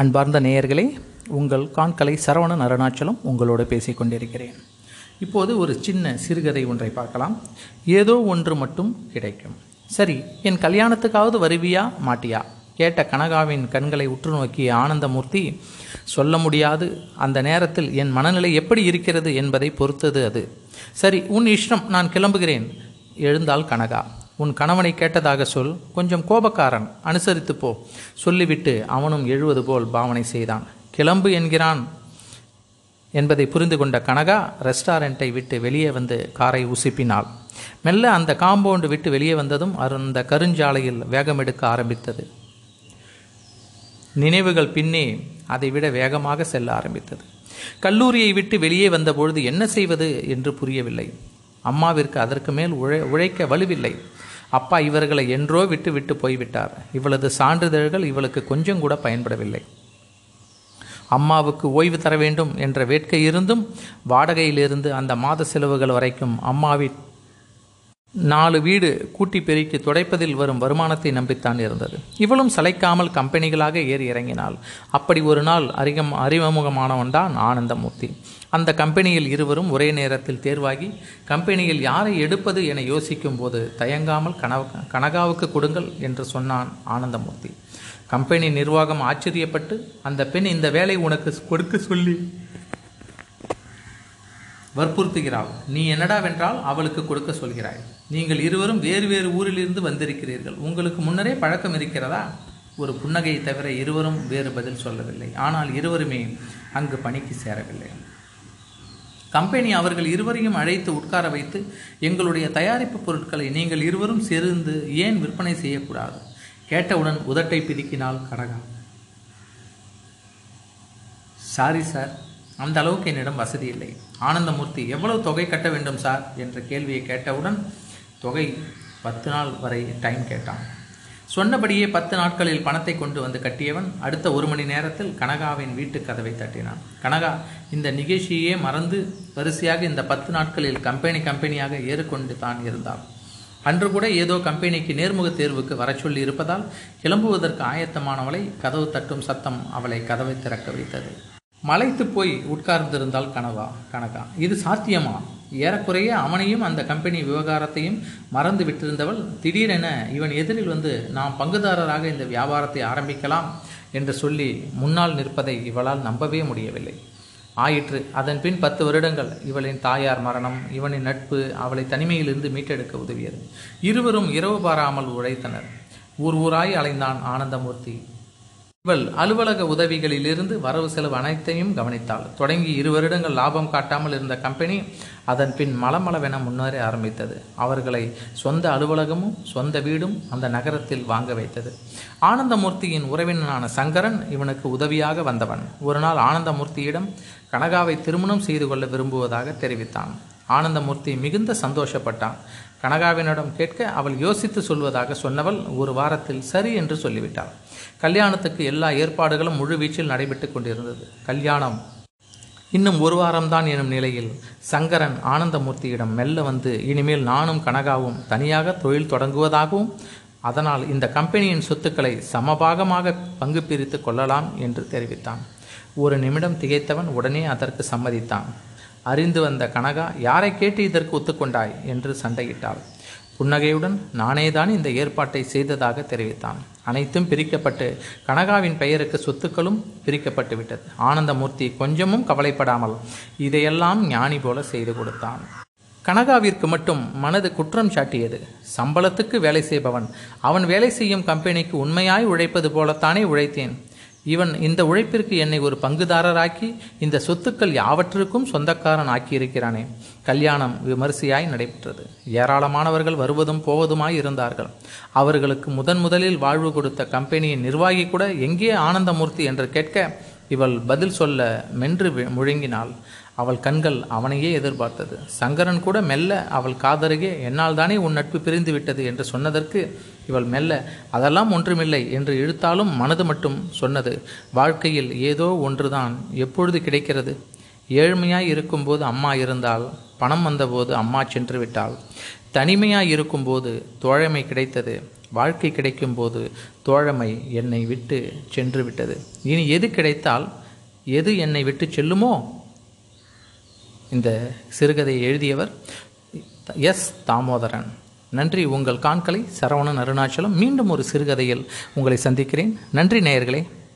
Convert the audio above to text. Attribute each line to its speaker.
Speaker 1: அன்பார்ந்த நேயர்களே உங்கள் காண்கலை சரவண அருணாச்சலம் உங்களோடு பேசிக் கொண்டிருக்கிறேன். இப்போது ஒரு சின்ன சிறுகதை ஒன்றை பார்க்கலாம். ஏதோ ஒன்று மட்டும் கிடைக்கும். சரி என் கல்யாணத்துக்காவது வருவியா மாட்டியா? கேட்ட கனகாவின் கண்களை உற்று நோக்கிய ஆனந்தமூர்த்தி சொல்ல முடியாது. அந்த நேரத்தில் என் மனநிலை எப்படி இருக்கிறது என்பதை பொறுத்தது அது. சரி உன் இஷ்டம் நான் கிளம்புகிறேன். எழுந்தாள் கனகா. உன் கணவனை கேட்டதாக சொல். கொஞ்சம் கோபக்காரன் அனுசரித்து போ சொல்லிவிட்டு அவனும் எழுவது போல் பாவனை செய்தான். கிளம்பு என்கிறான் என்பதை புரிந்து கொண்ட கனகா ரெஸ்டாரண்ட்டை விட்டு வெளியே வந்து காரை உசுப்பினாள். மெல்ல அந்த காம்பவுண்டு விட்டு வெளியே வந்ததும் அந்த கருஞ்சாலையில் வேகமெடுக்க ஆரம்பித்தது. நினைவுகள் பின்னே அதைவிட வேகமாக செல்ல ஆரம்பித்தது. கல்லூரியை விட்டு வெளியே வந்தபொழுது என்ன செய்வது என்று புரியவில்லை. அம்மாவிற்கு அதற்கு மேல் உழை உழைக்க வலுவில்லை. அப்பா இவர்களை என்றோ விட்டு விட்டு போய்விட்டார். இவளது சான்றிதழ்கள் இவளுக்கு கொஞ்சம் கூட பயன்படவில்லை. அம்மாவுக்கு ஓய்வு தர வேண்டும் என்ற வேட்கை இருந்தும் வாடகையிலிருந்து அந்த மாத செலவுகள் வரைக்கும் அம்மாவின் நாலு வீடு கூட்டி பெருக்கி துடைப்பதில் வரும் வருமானத்தை நம்பித்தான் இருந்தது. இவளும் சளைக்காமல் கம்பெனிகளாக ஏறி இறங்கினாள். அப்படி ஒரு நாள் அறிகம் அறிமுகமானவன் தான் ஆனந்தமூர்த்தி. அந்த கம்பெனியில் இருவரும் ஒரே நேரத்தில் தேர்வாகி கம்பெனியில் யாரை எடுப்பது என யோசிக்கும் போது தயங்காமல் கனவு கனகாவுக்கு கொடுங்கள் என்று சொன்னான் ஆனந்தமூர்த்தி. கம்பெனி நிர்வாகம் ஆச்சரியப்பட்டு அந்த பெண் இந்த வேலை உனக்கு கொடுக்க சொல்லி வற்புறுத்துகிறாள். நீ என்னடாவென்றால் அவளுக்கு கொடுக்க சொல்கிறாய். நீங்கள் இருவரும் வேறு வேறு ஊரிலிருந்து வந்திருக்கிறீர்கள். உங்களுக்கு முன்னரே பழக்கம் இருக்கிறதா? ஒரு புன்னகையை தவிர இருவரும் வேறு பதில் சொல்லவில்லை. ஆனால் இருவருமே அங்கு பணிக்கு சேரவில்லை. கம்பெனி அவர்கள் இருவரையும் அழைத்து உட்கார வைத்து எங்களுடைய தயாரிப்பு பொருட்களை நீங்கள் இருவரும் சேர்ந்து ஏன் விற்பனை செய்யக்கூடாது? கேட்டவுடன் உதட்டை பிதுக்கினால் கடகம் சாரி சார் அந்த அளவுக்கு என்னிடம் வசதி இல்லை. ஆனந்தமூர்த்தி எவ்வளவு தொகை கட்ட வேண்டும் சார்? என்ற கேள்வியை கேட்டவுடன் தொகை பத்து நாள் வரை டைம் கேட்டான். சொன்னபடியே பத்து நாட்களில் பணத்தை கொண்டு வந்து கட்டியவன் அடுத்த ஒரு மணி நேரத்தில் கனகாவின் வீட்டு கதவை தட்டினான். கனகா இந்த நிகழ்ச்சியே மறந்து வரிசையாக இந்த பத்து நாட்களில் கம்பெனி கம்பெனியாக ஏறிக்கொண்டு தான் இருந்தாள். அன்று கூட ஏதோ கம்பெனிக்கு நேர்முக தேர்வுக்கு வர சொல்லி இருப்பதால் கிளம்புவதற்கு ஆயத்தமானவளை கதவு தட்டும் சத்தம் அவளை கதவை திறக்க வைத்தது. மலைத்து போய் உட்கார்ந்திருந்தாள் கனவா கணக்கா இது சாத்தியமா? ஏறக்குறைய அவனையும் அந்த கம்பெனி விவகாரத்தையும் மறந்து விட்டிருந்தவள் திடீரென இவன் எதிரில் வந்து நாம் பங்குதாரராக இந்த வியாபாரத்தை ஆரம்பிக்கலாம் என்று சொல்லி முன்னால் நிற்பதை இவளால் நம்பவே முடியவில்லை. ஆயிற்று. அதன் பின் பத்து வருடங்கள். இவளின் தாயார் மரணம் இவனின் நட்பு அவளை தனிமையிலிருந்து மீட்டெடுக்க உதவியது. இருவரும் இரவு பாராமல் உழைத்தனர். ஊர் ஊராய் அலைந்தான் ஆனந்தமூர்த்தி. இவள் அலுவலக உதவிகளிலிருந்து வரவு செலவு அனைத்தையும் கவனித்தாள். தொடங்கி இரு வருடங்கள் லாபம் காட்டாமல் இருந்த கம்பெனி அதன் பின் மலமளவென முன்னேற ஆரம்பித்தது. அவர்களை சொந்த அலுவலகமும் சொந்த வீடும் அந்த நகரத்தில் வாங்க வைத்தது. ஆனந்தமூர்த்தியின் உறவினனான சங்கரன் இவனுக்கு உதவியாக வந்தவன். ஒரு நாள் ஆனந்தமூர்த்தியிடம் கனகாவை திருமணம் செய்து கொள்ள விரும்புவதாக தெரிவித்தான். ஆனந்தமூர்த்தி மிகுந்த சந்தோஷப்பட்டான். கனகாவினிடம் கேட்க அவள் யோசித்து சொல்வதாக சொன்னவள் ஒரு வாரத்தில் சரி என்று சொல்லிவிட்டாள். கல்யாணத்துக்கு எல்லா ஏற்பாடுகளும் முழுவீச்சில் நடைபெற்று கொண்டிருந்தது. கல்யாணம் இன்னும் ஒரு வாரம்தான் எனும் நிலையில் சங்கரன் ஆனந்தமூர்த்தியிடம் மெல்ல வந்து இனிமேல் நானும் கனகாவும் தனியாக தொழில் தொடங்குவதாகவும் அதனால் இந்த கம்பெனியின் சொத்துக்களை சமபாகமாக பங்கு பிரித்து கொள்ளலாம் என்று தெரிவித்தான். ஒரு நிமிடம் திகைத்தவன் உடனே அதற்கு சம்மதித்தான். அறிந்து வந்த கனகா யாரை கேட்டு இதற்கு ஒத்துக்கொண்டாய்? என்று சண்டையிட்டாள். புன்னகையுடன் நானேதான் இந்த ஏற்பாட்டை செய்ததாக தெரிவித்தான். அனைத்தும் பிரிக்கப்பட்டு கனகாவின் பெயருக்கு சொத்துக்களும் பிரிக்கப்பட்டு விட்டது. ஆனந்தமூர்த்தி கொஞ்சமும் கவலைப்படாமல் இதையெல்லாம் ஞானி போல செய்து கொடுத்தான். கனகாவிற்கு மட்டும் மனது குற்றம் சாட்டியது. சம்பளத்துக்கு வேலை செய்பவன் அவன் வேலை செய்யும் கம்பெனிக்கு உண்மையாய் உழைப்பது போலத்தானே உழைத்தேன். இவன் இந்த உழைப்பிற்கு என்னை ஒரு பங்குதாரராக்கி இந்த சொத்துக்கள் யாவற்றிற்கும் சொந்தக்காரன் ஆக்கியிருக்கிறானே கல்யாணம் விமரிசையாய் நடைபெற்றது. ஏராளமானவர்கள் வருவதும் போவதுமாய் இருந்தார்கள். அவர்களுக்கு முதன் முதலில் வாழ்வு கொடுத்த கம்பெனியின் நிர்வாகி கூட எங்கே ஆனந்தமூர்த்தி என்று கேட்க இவள் பதில் சொல்ல மென்று முழங்கினாள். அவள் கண்கள் அவனையே எதிர்பார்த்தது. சங்கரன் கூட மெல்ல அவள் காதருகே என்னால் தானே உன் நட்பு பிரிந்து விட்டது என்று சொன்னதற்கு இவள் மெல்ல அதெல்லாம் ஒன்றுமில்லை என்று இழுத்தாலும் மனது மட்டும் சொன்னது. வாழ்க்கையில் ஏதோ ஒன்றுதான் எப்பொழுது கிடைக்கிறது? ஏழ்மையாய் இருக்கும்போது அம்மா இருந்தால் பணம் வந்தபோது அம்மா சென்று விட்டாள். தனிமையாய் இருக்கும்போது தோழமை கிடைத்தது. வாழ்க்கை கிடைக்கும் போது தோழமை என்னை விட்டு சென்று விட்டது. இனி எது கிடைத்தால் எது என்னை விட்டு செல்லுமோ? இந்த சிறுகதையை எழுதியவர் எஸ் தாமோதரன். நன்றி. உங்கள் காண்களை சரவணன் அருணாச்சலம் மீண்டும் ஒரு சிறுகதையில் உங்களை சந்திக்கிறேன். நன்றி நேயர்களே.